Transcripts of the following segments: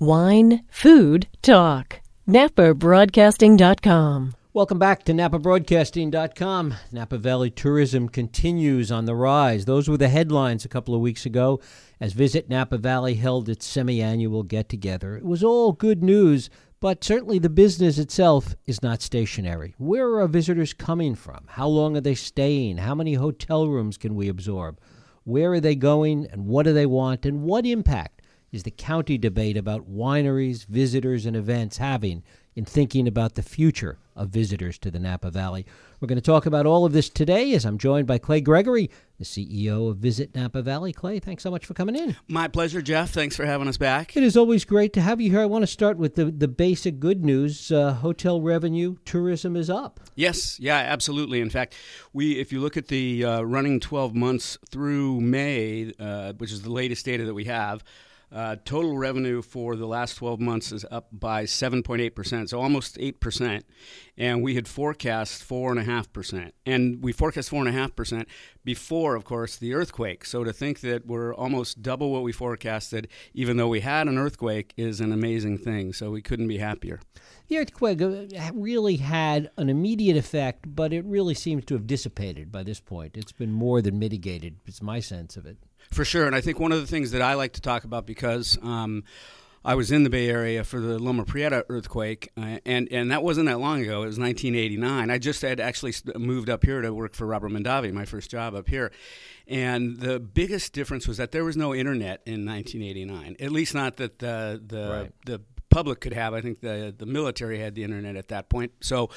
Wine, food, talk. NapaBroadcasting.com. Welcome back to NapaBroadcasting.com. Napa Valley tourism continues on the rise. Those were the headlines a couple of weeks ago as Visit Napa Valley held its semi annual get together. It was all good news, but certainly the business itself is not stationary. Where are visitors coming from? How long are they staying? How many hotel rooms can we absorb? Where are they going and what do they want? And what impact is the county debate about wineries, visitors, and events having in thinking about the future of visitors to the Napa Valley. We're going to talk about all of this today as I'm joined by Clay Gregory, the CEO of Visit Napa Valley. Clay, thanks so much for coming in. My pleasure, Jeff. Thanks for having us back. It is always great to have you here. I want to start with the, the basic good news. Uh, hotel revenue, tourism is up. Yes, yeah, absolutely. In fact, we if you look at the uh, running 12 months through May, uh, which is the latest data that we have, uh, total revenue for the last 12 months is up by 7.8%, so almost 8%. And we had forecast 4.5%. And we forecast 4.5% before, of course, the earthquake. So to think that we're almost double what we forecasted, even though we had an earthquake, is an amazing thing. So we couldn't be happier. The earthquake uh, really had an immediate effect, but it really seems to have dissipated by this point. It's been more than mitigated, it's my sense of it. For sure. And I think one of the things that I like to talk about because um, I was in the Bay Area for the Loma Prieta earthquake, uh, and, and that wasn't that long ago. It was 1989. I just had actually moved up here to work for Robert Mondavi, my first job up here. And the biggest difference was that there was no internet in 1989, at least not that the, the, right. the public could have. I think the, the military had the internet at that point. So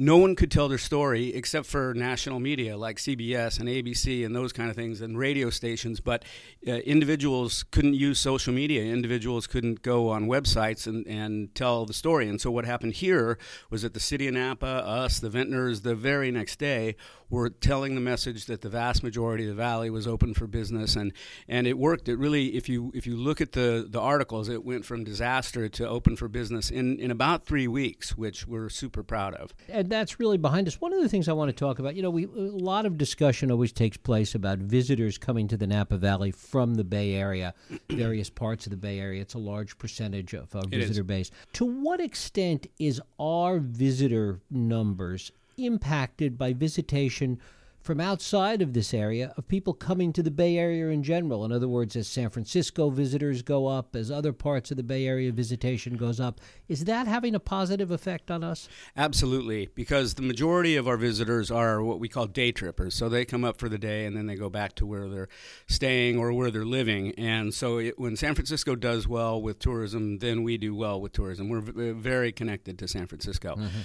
no one could tell their story except for national media like CBS and ABC and those kind of things and radio stations. But uh, individuals couldn't use social media. Individuals couldn't go on websites and, and tell the story. And so what happened here was that the city of Napa, us, the vintners, the very next day were telling the message that the vast majority of the valley was open for business, and and it worked. It really, if you if you look at the the articles, it went from disaster to open for business in in about three weeks, which we're super proud of. And that's really behind us. One of the things I want to talk about, you know, we a lot of discussion always takes place about visitors coming to the Napa Valley from the Bay Area, various parts of the Bay Area. It's a large percentage of our visitor base. To what extent is our visitor numbers impacted by visitation from outside of this area of people coming to the Bay Area in general. In other words, as San Francisco visitors go up, as other parts of the Bay Area visitation goes up, is that having a positive effect on us? Absolutely, because the majority of our visitors are what we call day trippers. So they come up for the day and then they go back to where they're staying or where they're living. And so it, when San Francisco does well with tourism, then we do well with tourism. We're v- very connected to San Francisco. Mm-hmm.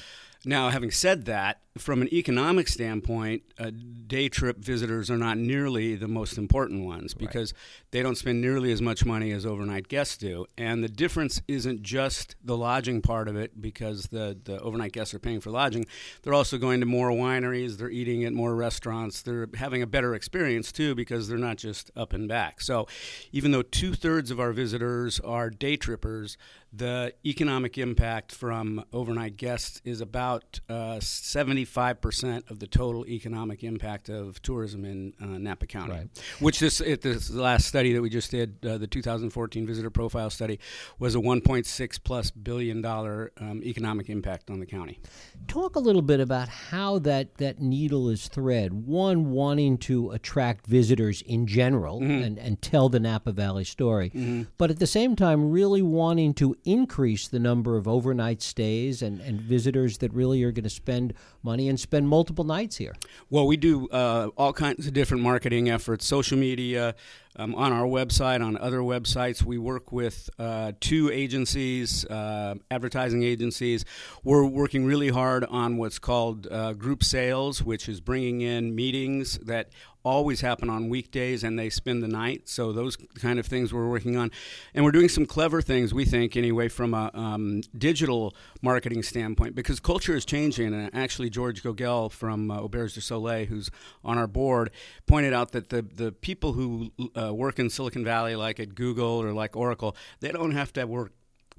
Now, having said that, from an economic standpoint, uh, day trip visitors are not nearly the most important ones because right. they don't spend nearly as much money as overnight guests do. And the difference isn't just the lodging part of it because the, the overnight guests are paying for lodging. They're also going to more wineries, they're eating at more restaurants, they're having a better experience too because they're not just up and back. So even though two thirds of our visitors are day trippers, the economic impact from overnight guests is about uh, 75% of the total economic impact of tourism in uh, Napa County. Right. Which this, it, this last study that we just did, uh, the 2014 visitor profile study, was a 1.6 plus billion dollar um, economic impact on the county. Talk a little bit about how that, that needle is thread. One, wanting to attract visitors in general mm-hmm. and, and tell the Napa Valley story, mm-hmm. but at the same time, really wanting to increase the number of overnight stays and, and visitors that really are going to spend money and spend multiple nights here? Well, we do uh, all kinds of different marketing efforts, social media, um, on our website, on other websites. We work with uh, two agencies, uh, advertising agencies. We're working really hard on what's called uh, group sales, which is bringing in meetings that always happen on weekdays and they spend the night. So those kind of things we're working on, and we're doing some clever things we think anyway from a um, digital marketing standpoint because culture is changing. And actually, George Gogel from uh, Auberge du Soleil, who's on our board, pointed out that the the people who uh, work in Silicon Valley, like at Google or like Oracle, they don't have to work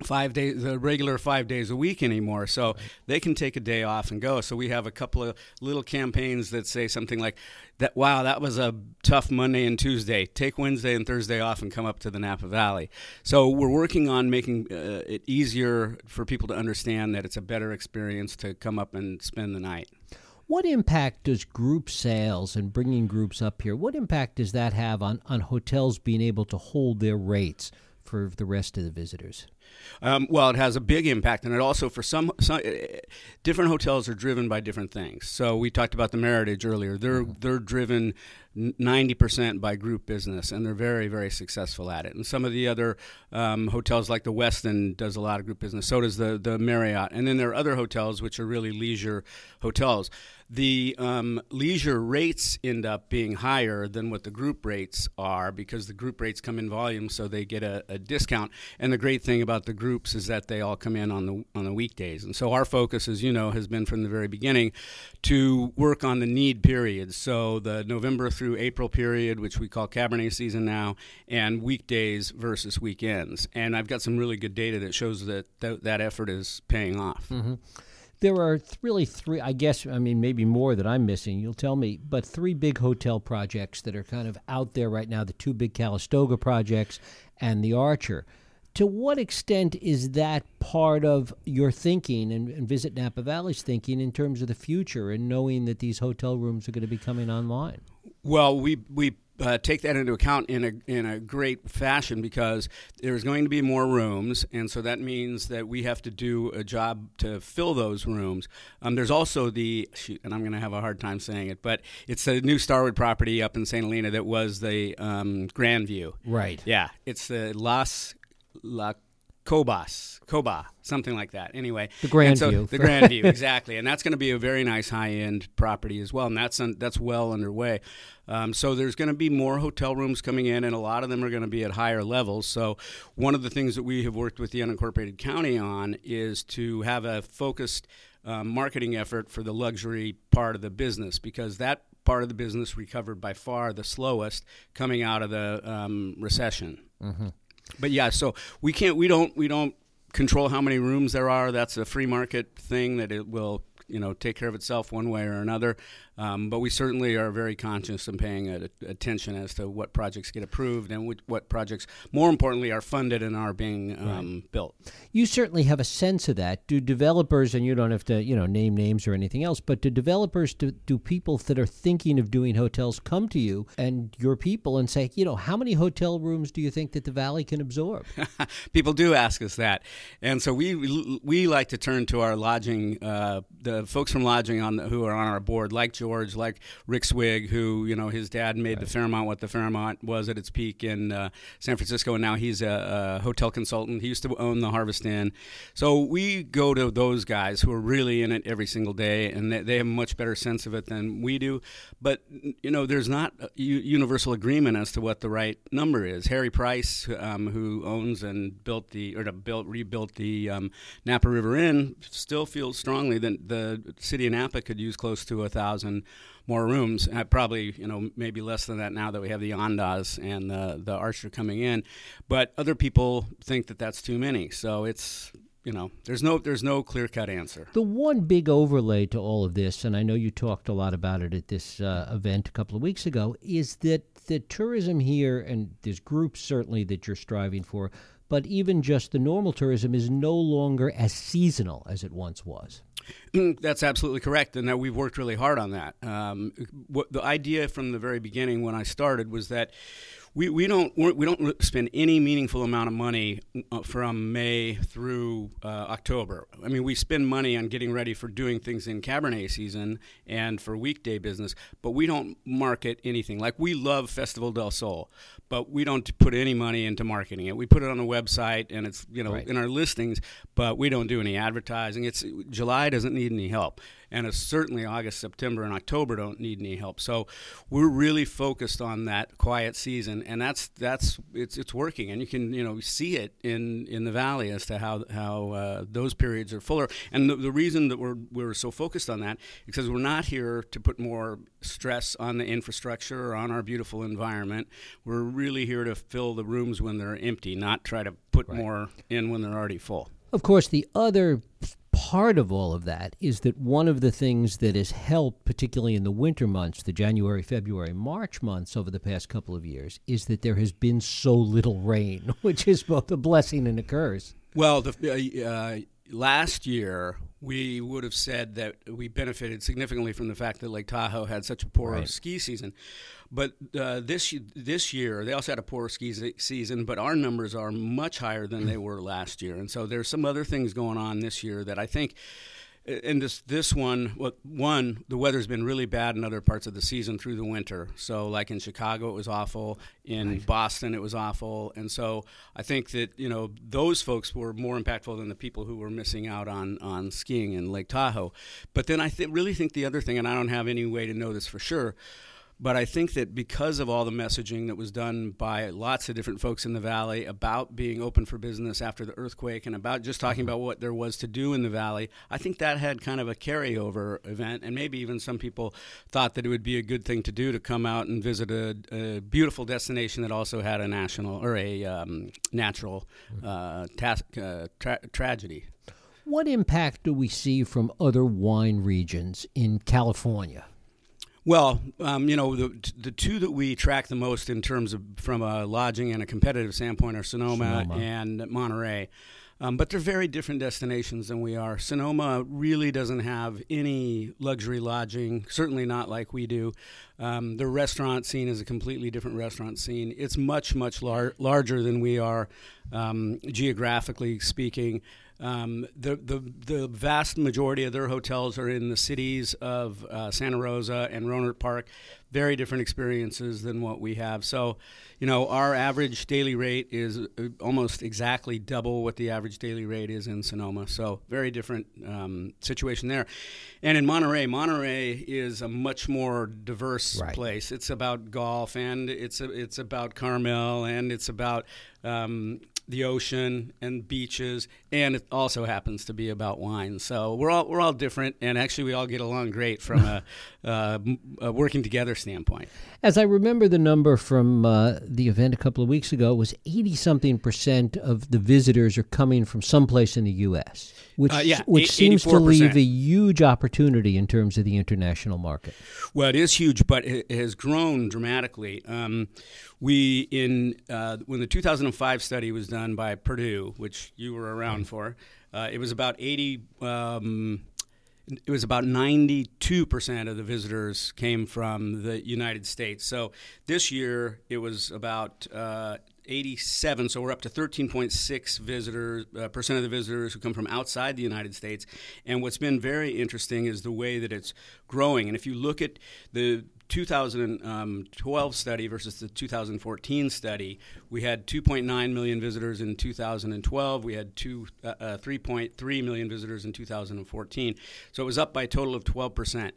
five days the regular five days a week anymore. So right. they can take a day off and go. So we have a couple of little campaigns that say something like that wow that was a tough monday and tuesday. Take wednesday and thursday off and come up to the napa valley. So we're working on making uh, it easier for people to understand that it's a better experience to come up and spend the night what impact does group sales and bringing groups up here what impact does that have on, on hotels being able to hold their rates for the rest of the visitors um, well, it has a big impact, and it also for some, some uh, different hotels are driven by different things. So we talked about the Meritage earlier. They're mm-hmm. they're driven ninety percent by group business, and they're very very successful at it. And some of the other um, hotels, like the Westin, does a lot of group business. So does the the Marriott, and then there are other hotels which are really leisure hotels the um, leisure rates end up being higher than what the group rates are because the group rates come in volume, so they get a, a, discount. And the great thing about the groups is that they all come in on the on the weekdays. And so our focus, as you know, has been from the very beginning to work on the need periods. So the November through April period, which we call Cabernet season now, and weekdays versus weekends. And I've got some really good data that shows that th- that effort is paying off. Mm-hmm there are really three, I guess, I mean, maybe more that I'm missing, you'll tell me, but three big hotel projects that are kind of out there right now the two big Calistoga projects and the Archer. To what extent is that part of your thinking and, and Visit Napa Valley's thinking in terms of the future and knowing that these hotel rooms are going to be coming online? Well, we, we uh, take that into account in a in a great fashion because there's going to be more rooms, and so that means that we have to do a job to fill those rooms. Um, there's also the shoot, and I'm going to have a hard time saying it, but it's a new Starwood property up in St. Helena that was the um, Grandview. Right. Yeah, it's the Las La Cobas, Coba, something like that. Anyway, the Grand so, View, the Grand View, exactly, and that's going to be a very nice high-end property as well, and that's un, that's well underway. Um, so there's going to be more hotel rooms coming in, and a lot of them are going to be at higher levels. So one of the things that we have worked with the unincorporated county on is to have a focused um, marketing effort for the luxury part of the business because that part of the business recovered by far the slowest coming out of the um, recession. Mm-hmm. But yeah, so we can't, we don't, we don't control how many rooms there are. That's a free market thing that it will, you know, take care of itself one way or another. Um, but we certainly are very conscious and paying a, attention as to what projects get approved and what projects, more importantly, are funded and are being um, right. built. You certainly have a sense of that. Do developers, and you don't have to, you know, name names or anything else, but do developers, do, do people that are thinking of doing hotels come to you and your people and say, you know, how many hotel rooms do you think that the valley can absorb? people do ask us that, and so we we like to turn to our lodging, uh, the folks from lodging on the, who are on our board, like. George, like Rick Swig, who you know his dad made right. the Fairmont what the Fairmont was at its peak in uh, San Francisco, and now he's a, a, hotel consultant. He used to own the Harvest Inn. So we go to those guys who are really in it every single day, and they, they have a much better sense of it than we do. But you know, there's not universal agreement as to what the right number is. Harry Price, um, who owns and built the or built rebuilt the um, Napa River Inn, still feels strongly that the city of Napa could use close to a thousand more rooms. Uh, probably, you know, maybe less than that now that we have the Andaz and the the Archer coming in. But other people think that that's too many. So it's you know, there's no there's no clear cut answer. The one big overlay to all of this, and I know you talked a lot about it at this uh, event a couple of weeks ago, is that the tourism here, and there's groups certainly that you're striving for, but even just the normal tourism is no longer as seasonal as it once was. That's absolutely correct, and that we've worked really hard on that. Um, what, the idea from the very beginning when I started was that we, we don't we don't spend any meaningful amount of money uh, from May through uh, October. I mean, we spend money on getting ready for doing things in Cabernet season and for weekday business, but we don't market anything. Like we love Festival del Sol, but we don't put any money into marketing it. We put it on the website and it's you know right. in our listings, but we don't do any advertising. It's July doesn't need any help and certainly August, September, and October don't need any help. So we're really focused on that quiet season, and that's that's it's it's working, and you can you know see it in in the valley as to how how uh, those periods are fuller. And the, the reason that we're we're so focused on that is because we're not here to put more stress on the infrastructure or on our beautiful environment. We're really here to fill the rooms when they're empty, not try to put Right. more in when they're already full. Of course, the other part of all of that is that one of the things that has helped, particularly in the winter months, the January, February, March months over the past couple of years, is that there has been so little rain, which is both a blessing and a curse. Well, the, uh, uh, last year we would have said that we benefited significantly from the fact that Lake Tahoe had such a poor Right. ski season. But uh, this this year they also had a poor ski season, but our numbers are much higher than they were last year, and so there's some other things going on this year that I think. And this this one, one, the weather's been really bad in other parts of the season through the winter. So, like in Chicago, it was awful. In Boston, it was awful. And so, I think that you know those folks were more impactful than the people who were missing out on on skiing in Lake Tahoe. But then I th- really think the other thing, and I don't have any way to know this for sure, but I think that because of all the messaging that was done by lots of different folks in the valley about being open for business after the earthquake and about just talking about what there was to do in the valley, I think that had kind of a carryover event. And maybe even some people thought that it would be a good thing to do to come out and visit a, a beautiful destination that also had a national or a um, natural uh, tas- uh, tra- tragedy. What impact do we see from other wine regions in California? Well, um, you know, the the two that we track the most in terms of from a lodging and a competitive standpoint are Sonoma, Sonoma. and Monterey. Um, but they're very different destinations than we are. Sonoma really doesn't have any luxury lodging, certainly not like we do. Um, the restaurant scene is a completely different restaurant scene. It's much, much lar- larger than we are, um, geographically speaking. Um, the, the the vast majority of their hotels are in the cities of uh, Santa Rosa and Rohnert Park. Very different experiences than what we have. So, you know, our average daily rate is uh, almost exactly double what the average daily rate is in Sonoma. So, very different um, situation there. And in Monterey, Monterey is a much more diverse Right. place. It's about golf and it's a, it's about Carmel and it's about um, the ocean and beaches, and it also happens to be about wine. So we're all we're all different, and actually we all get along great from a, uh, a working together standpoint. As I remember the number from uh, the event a couple of weeks ago, was 80 something percent of the visitors are coming from someplace in the U.S., which, Uh, yeah, which seems to leave a huge opportunity in terms of the international market. Well, it is huge, but it it has grown dramatically. Um, we in uh, when the 2005 study was done by Purdue, which you were around for, uh, it was about 80. Um, it was about 92% of the visitors came from the United States. So this year it was about uh, 87. So we're up to 13.6 visitors uh, percent of the visitors who come from outside the United States. And what's been very interesting is the way that it's growing. And if you look at the 2012 study versus the 2014 study, we had 2.9 million visitors in 2012. We had two, uh, uh, 3.3 million visitors in 2014. So it was up by a total of 12 percent.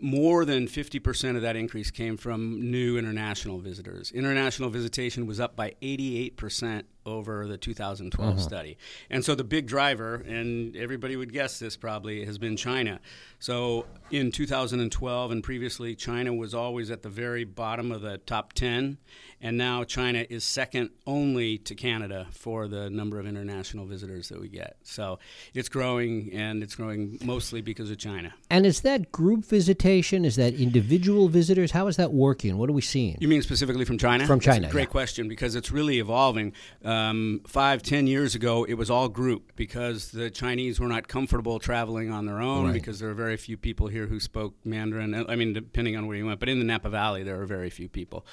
More than 50% of that increase came from new international visitors. International visitation was up by 88% over the 2012 uh-huh. study. And so the big driver, and everybody would guess this probably, has been China. So in 2012 and previously, China was always at the very bottom of the top 10. And now China is second only to Canada for the number of international visitors that we get. So it's growing, and it's growing mostly because of China. And is that group visitation? Is that individual visitors? How is that working? What are we seeing? You mean specifically from China? From China, great yeah. question because it's really evolving. Uh, Um, five, ten years ago, it was all group because the Chinese were not comfortable traveling on their own Right. because there are very few people here who spoke Mandarin. I mean, depending on where you went, but in the Napa Valley, there are very few people.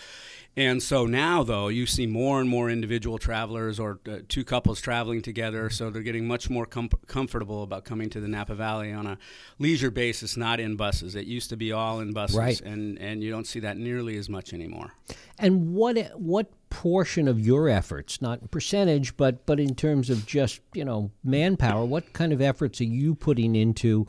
And so now, though, you see more and more individual travelers or uh, two couples traveling together. So they're getting much more com- comfortable about coming to the Napa Valley on a leisure basis, not in buses. It used to be all in buses, Right. and, and you don't see that nearly as much anymore. And what what portion of your efforts, not in percentage, but but in terms of just you know manpower, what kind of efforts are you putting into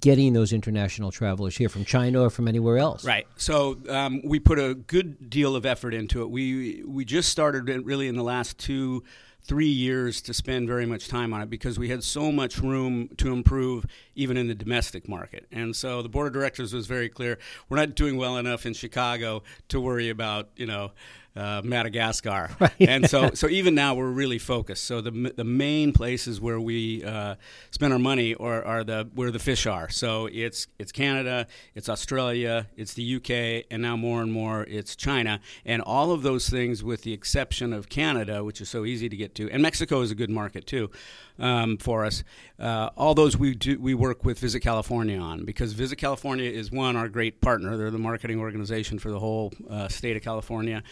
getting those international travelers here from China or from anywhere else? Right. So um, we put a good deal of effort into it. We we just started it really in the last two three years to spend very much time on it because we had so much room to improve even in the domestic market. And so the board of directors was very clear we're not doing well enough in Chicago to worry about, you know, uh, Madagascar. Right. And so, so even now we're really focused. So the, the main places where we uh, spend our money are, are the where the fish are. So it's it's Canada, it's Australia, it's the UK, and now more and more it's China. And all of those things, with the exception of Canada, which is so easy to get to, and Mexico is a good market too um, for us. Uh, all those we do, we work with Visit California on because Visit California is one our great partner. They're the marketing organization for the whole uh, state of California,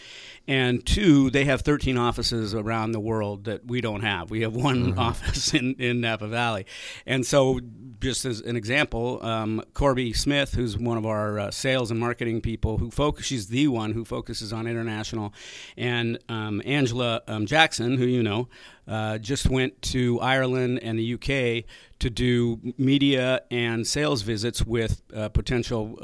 and two, they have 13 offices around the world that we don't have. We have one mm-hmm. office in in Napa Valley, and so just as an example, um, Corby Smith, who's one of our uh, sales and marketing people, who focus, she's the one who focuses on international, and um, Angela um, Jackson, who you know, uh, just went to Ireland and the UK to do media and sales visits with uh, potential.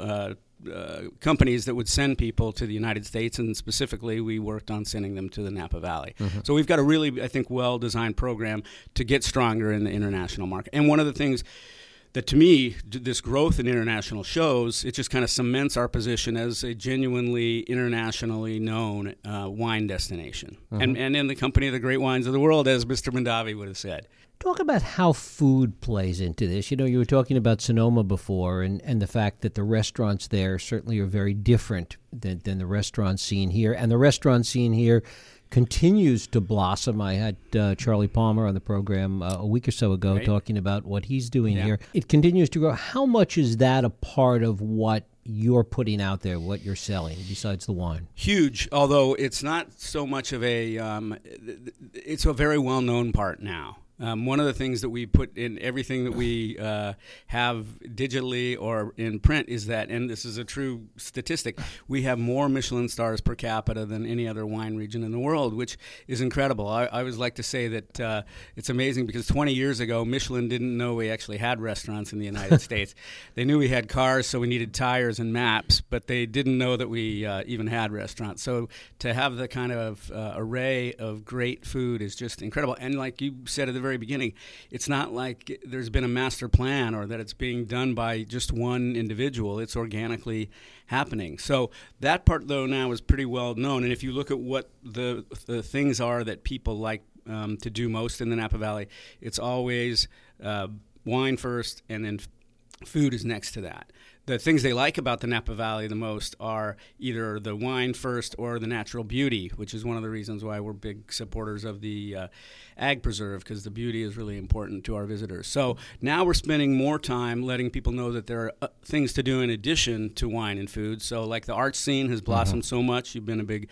Uh, companies that would send people to the United States, and specifically, we worked on sending them to the Napa Valley. Mm-hmm. So we've got a really, I think, well designed program to get stronger in the international market. And one of the things that to me, this growth in international shows, it just kind of cements our position as a genuinely internationally known uh, wine destination. Mm-hmm. And, and in the company of the great wines of the world, as Mr. Mondavi would have said. Talk about how food plays into this. You know, you were talking about Sonoma before, and, and the fact that the restaurants there certainly are very different than, than the restaurant scene here. And the restaurant scene here continues to blossom. I had uh, Charlie Palmer on the program uh, a week or so ago right. talking about what he's doing yeah. here. It continues to grow. How much is that a part of what you're putting out there, what you're selling, besides the wine? Huge, although it's not so much of a. Um, it's a very well known part now. Um, one of the things that we put in everything that we uh, have digitally or in print is that, and this is a true statistic, we have more Michelin stars per capita than any other wine region in the world, which is incredible. I, I always like to say that uh, it's amazing because 20 years ago, Michelin didn't know we actually had restaurants in the United States. They knew we had cars, so we needed tires and maps, but they didn't know that we uh, even had restaurants. So to have the kind of uh, array of great food is just incredible. And like you said at the very beginning, it's not like there's been a master plan or that it's being done by just one individual. It's organically happening. So that part, though, now is pretty well known. And if you look at what the, the things are that people like um, to do most in the Napa Valley, it's always uh, wine first and then food is next to that the things they like about the Napa Valley the most are either the wine first or the natural beauty, which is one of the reasons why we're big supporters of the uh, ag preserve because the beauty is really important to our visitors. So now we're spending more time letting people know that there are uh, things to do in addition to wine and food. So like the art scene has blossomed mm-hmm. so much, you've been a big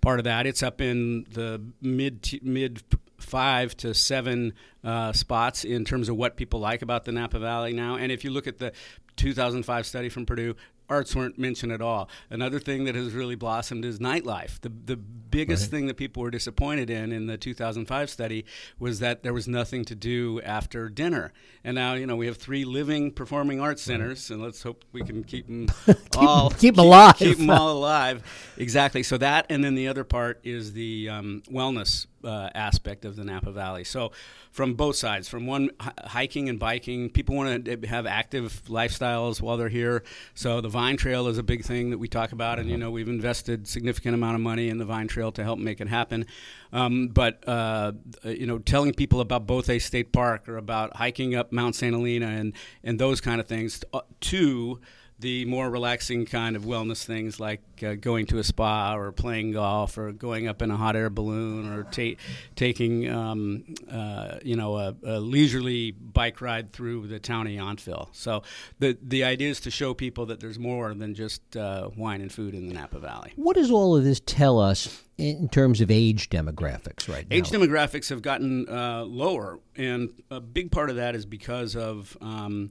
part of that. It's up in the mid mid five to seven uh, spots in terms of what people like about the Napa Valley now. And if you look at the 2005 study from Purdue, arts weren't mentioned at all. Another thing that has really blossomed is nightlife. The the biggest right. thing that people were disappointed in in the 2005 study was that there was nothing to do after dinner. And now you know we have three living performing arts centers, and let's hope we can keep them keep, all keep, keep alive. Keep them all alive. Exactly. So that, and then the other part is the um, wellness uh, aspect of the Napa Valley. So, from both sides, from one h- hiking and biking, people want to have active lifestyles while they're here. So, the Vine Trail is a big thing that we talk about, and you know we've invested significant amount of money in the Vine Trail to help make it happen. Um, but uh, you know, telling people about Bothe State Park or about hiking up Mount St. Helena and and those kind of things. Uh, to the more relaxing kind of wellness things like uh, going to a spa or playing golf or going up in a hot air balloon or ta- taking um, uh, you know a, a, leisurely bike ride through the town of Yountville. So the the idea is to show people that there's more than just uh, wine and food in the Napa Valley. What does all of this tell us in terms of age demographics right now? Age demographics have gotten uh, lower, and a big part of that is because of um,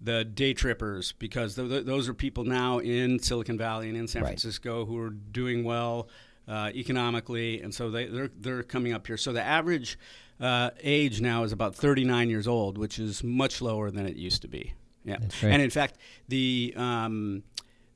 the day trippers because th- th- those are people now in Silicon Valley and in San right. Francisco who are doing well. uh, economically, and so they, they're they're coming up here. So the average uh, age now is about 39 years old, which is much lower than it used to be. Yeah, and in fact, the um,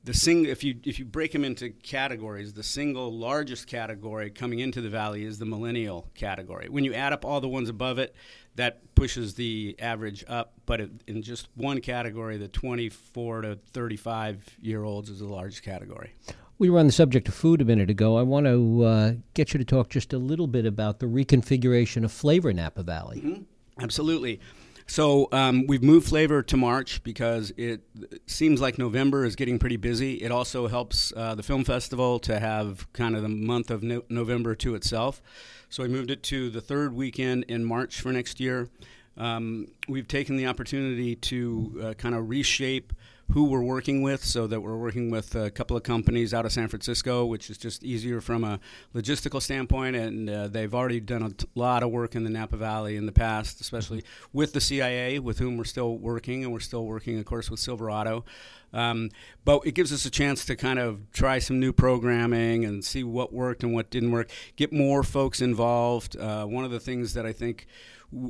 the sing if you if you break them into categories, the single largest category coming into the valley is the millennial category. When you add up all the ones above it, that pushes the average up. But it, in just one category, the 24 to 35 year olds is the largest category. We were on the subject of food a minute ago. I want to uh, get you to talk just a little bit about the reconfiguration of flavor in Napa Valley. Mm-hmm. Absolutely. So um, we've moved flavor to March because it seems like November is getting pretty busy. It also helps uh, the film festival to have kind of the month of no- November to itself. So we moved it to the third weekend in March for next year. Um, we've taken the opportunity to uh, kind of reshape who we're working with so that we're working with a couple of companies out of San Francisco, which is just easier from a logistical standpoint. And uh, they've already done a t- lot of work in the Napa Valley in the past, especially with the CIA, with whom we're still working. And we're still working, of course, with Silverado. Um, but it gives us a chance to kind of try some new programming and see what worked and what didn't work, get more folks involved. Uh, one of the things that I think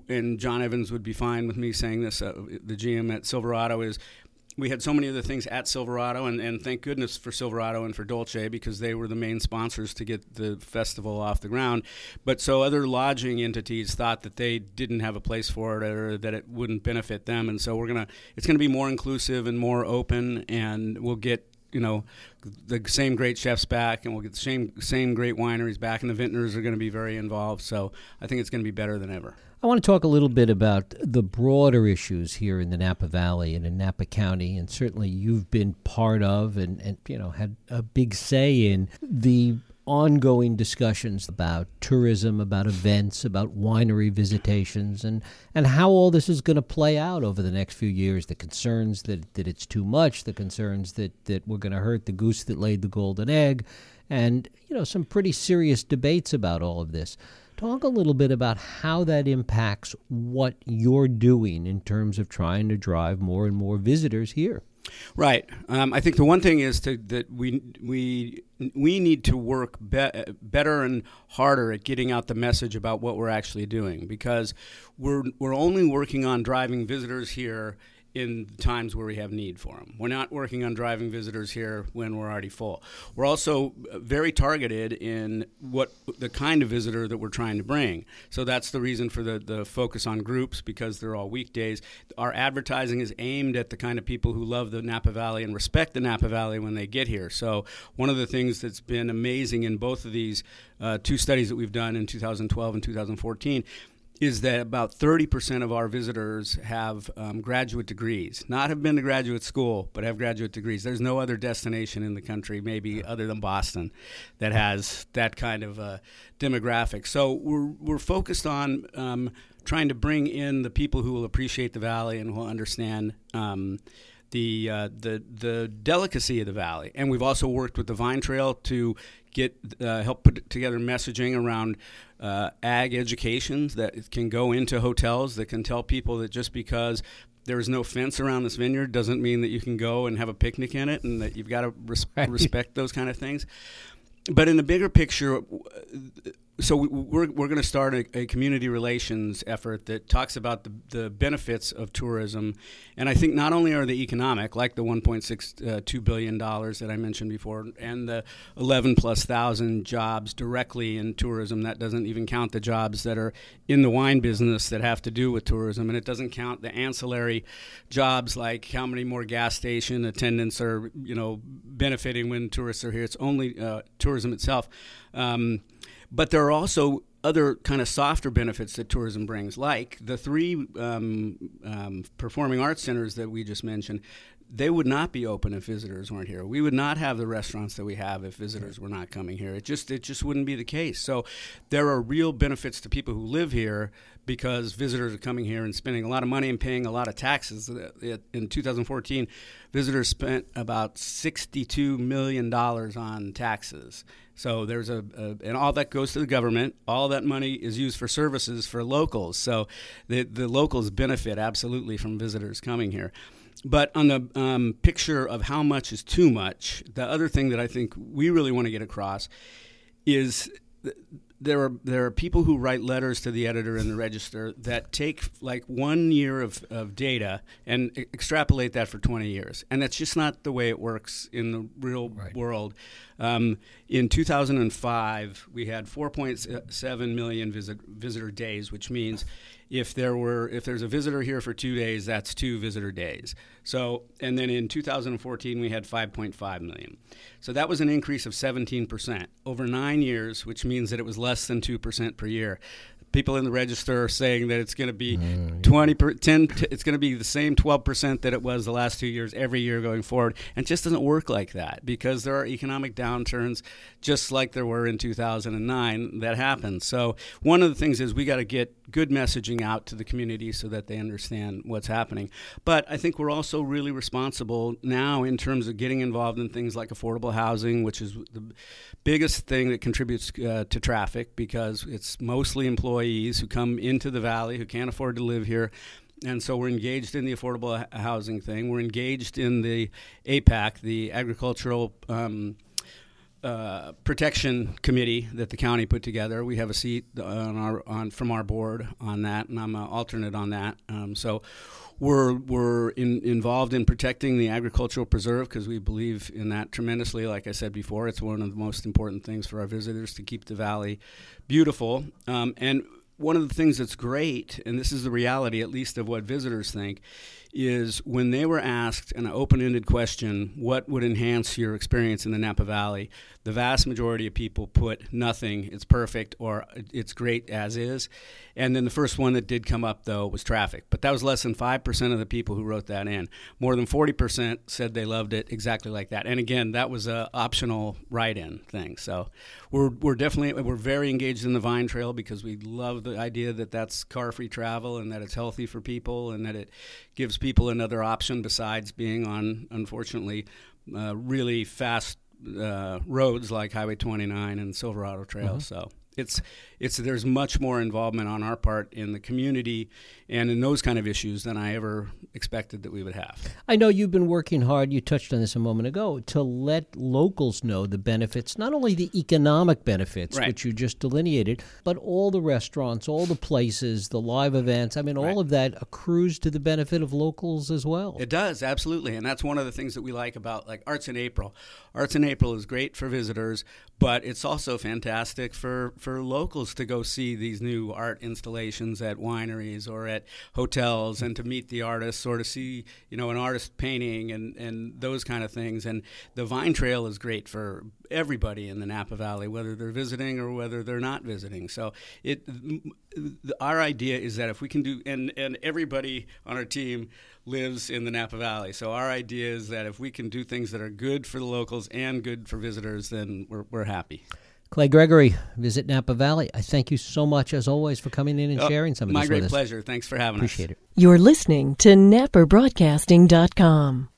and John Evans would be fine with me saying this, uh, the GM at Silverado, is we had so many other things at Silverado, and, and thank goodness for Silverado and for Dolce because they were the main sponsors to get the festival off the ground. But so other lodging entities thought that they didn't have a place for it or that it wouldn't benefit them, and so we're gonna it's gonna be more inclusive and more open, and we'll get you know the same great chefs back, and we'll get the same same great wineries back, and the vintners are going to be very involved. So I think it's going to be better than ever. I want to talk a little bit about the broader issues here in the Napa Valley and in Napa County, and certainly you've been part of and, and you know had a big say in the ongoing discussions about tourism, about events, about winery visitations, and, and how all this is going to play out over the next few years. The concerns that, that it's too much, the concerns that, that we're going to hurt the goose that laid the golden egg, and you know some pretty serious debates about all of this. Talk a little bit about how that impacts what you're doing in terms of trying to drive more and more visitors here. Right. Um, I think the one thing is to, that we we we need to work be- better and harder at getting out the message about what we're actually doing because we're we're only working on driving visitors here in times where we have need for them. We're not working on driving visitors here when we're already full. We're also very targeted in what the kind of visitor that we're trying to bring. So that's the reason for the, the focus on groups because they're all weekdays. Our advertising is aimed at the kind of people who love the Napa Valley and respect the Napa Valley when they get here. So one of the things that's been amazing in both of these uh, two studies that we've done in 2012 and 2014 is that about 30% of our visitors have um, graduate degrees. Not have been to graduate school, but have graduate degrees. There's no other destination in the country, maybe other than Boston, that has that kind of uh, demographic. So we're, we're focused on um, trying to bring in the people who will appreciate the valley and will understand. Um, the, uh, the the delicacy of the valley, and we've also worked with the Vine Trail to get uh, help put together messaging around uh, ag educations that can go into hotels that can tell people that just because there is no fence around this vineyard doesn't mean that you can go and have a picnic in it and that you've got to res- right. respect those kind of things. But in the bigger picture, so we're, we're going to start a, a, community relations effort that talks about the, the benefits of tourism. And i think not only are they economic like the 1.62 uh, billion dollars that i mentioned before and the 11 plus thousand jobs directly in tourism that doesn't even count the jobs that are in the wine business that have to do with tourism. And it doesn't count the ancillary jobs like how many more gas station attendants are you know benefiting when tourists are here. It's only uh, tourism itself. Um, but there are also other kind of softer benefits that tourism brings, like the three um, um, performing arts centers that we just mentioned. They would not be open if visitors weren't here. We would not have the restaurants that we have if visitors were not coming here. It just it just wouldn't be the case. So there are real benefits to people who live here because visitors are coming here and spending a lot of money and paying a lot of taxes. In 2014, visitors spent about $62 million on taxes. So there's a, a, and all that goes to the government. All that money is used for services for locals. So the, the locals benefit absolutely from visitors coming here. But on the um, picture of how much is too much, the other thing that I think we really want to get across is there are there are people who write letters to the editor in the register that take like one year of, of data and e- extrapolate that for 20 years and that's just not the way it works in the real Right. world um, in 2005 we had 4.7 million visit, visitor days which means if there were if there's a visitor here for two days that's two visitor days. So and then in 2014 we had 5.5 million. So that was an increase of 17% over nine years which means that it was less than 2% per year people in the register are saying that it's going to be 20 per, 10 t- it's going to be the same 12% that it was the last two years every year going forward. And it just doesn't work like that because there are economic downturns just like there were in 2009 that happened. So one of the things is we got to get good messaging out to the community so that they understand what's happening. But i think we're also really responsible now in terms of getting involved in things like affordable housing which is the biggest thing that contributes uh, to traffic because it's mostly employees who come into the valley who can't afford to live here. And so we're engaged in the affordable housing thing. We're engaged in the APAC, the Agricultural um, uh, Protection Committee that the county put together. We have a seat on our on from our board on that, and I'm an alternate on that. Um, so we're we're in, involved in protecting the agricultural preserve because we believe in that tremendously. Like I said before, it's one of the most important things for our visitors to keep the valley beautiful. Um, and one of the things that's great, and this is the reality, at least of what visitors think, is when they were asked an open-ended question, "What would enhance your experience in the Napa Valley?" The vast majority of people put nothing. It's perfect, or it's great as is. And then the first one that did come up though was traffic, but that was less than five percent of the people who wrote that in. More than forty percent said they loved it exactly like that. And again, that was a optional write-in thing. So we're we're definitely we're very engaged in the Vine Trail because we love the idea that that's car-free travel and that it's healthy for people and that it gives people another option besides being on unfortunately uh, really fast uh, roads like Highway 29 and Silverado Trail. So it's it's there's much more involvement on our part in the community and in those kind of issues than I ever expected that we would have. I know you've been working hard, you touched on this a moment ago, to let locals know the benefits, not only the economic benefits, Right. which you just delineated, but all the restaurants, all the places, the live events. I mean, all Right. of that accrues to the benefit of locals as well. It does absolutely, and that's one of the things that we like about like Arts in April. Arts in April is great for visitors, but it's also fantastic for for locals to go see these new art installations at wineries or at hotels, and to meet the artists or to see you know an artist painting and and those kind of things. And the Vine Trail is great for everybody in the Napa Valley, whether they're visiting or whether they're not visiting. So it our idea is that if we can do and and everybody on our team lives in the Napa Valley. So our idea is that if we can do things that are good for the locals and good for visitors, then we're, we're happy. Clay Gregory, visit Napa Valley. I thank you so much, as always, for coming in and Oh, sharing some of My this great with us. My great pleasure. Thanks for having us. Appreciate it. You're listening to NapaBroadcasting.com.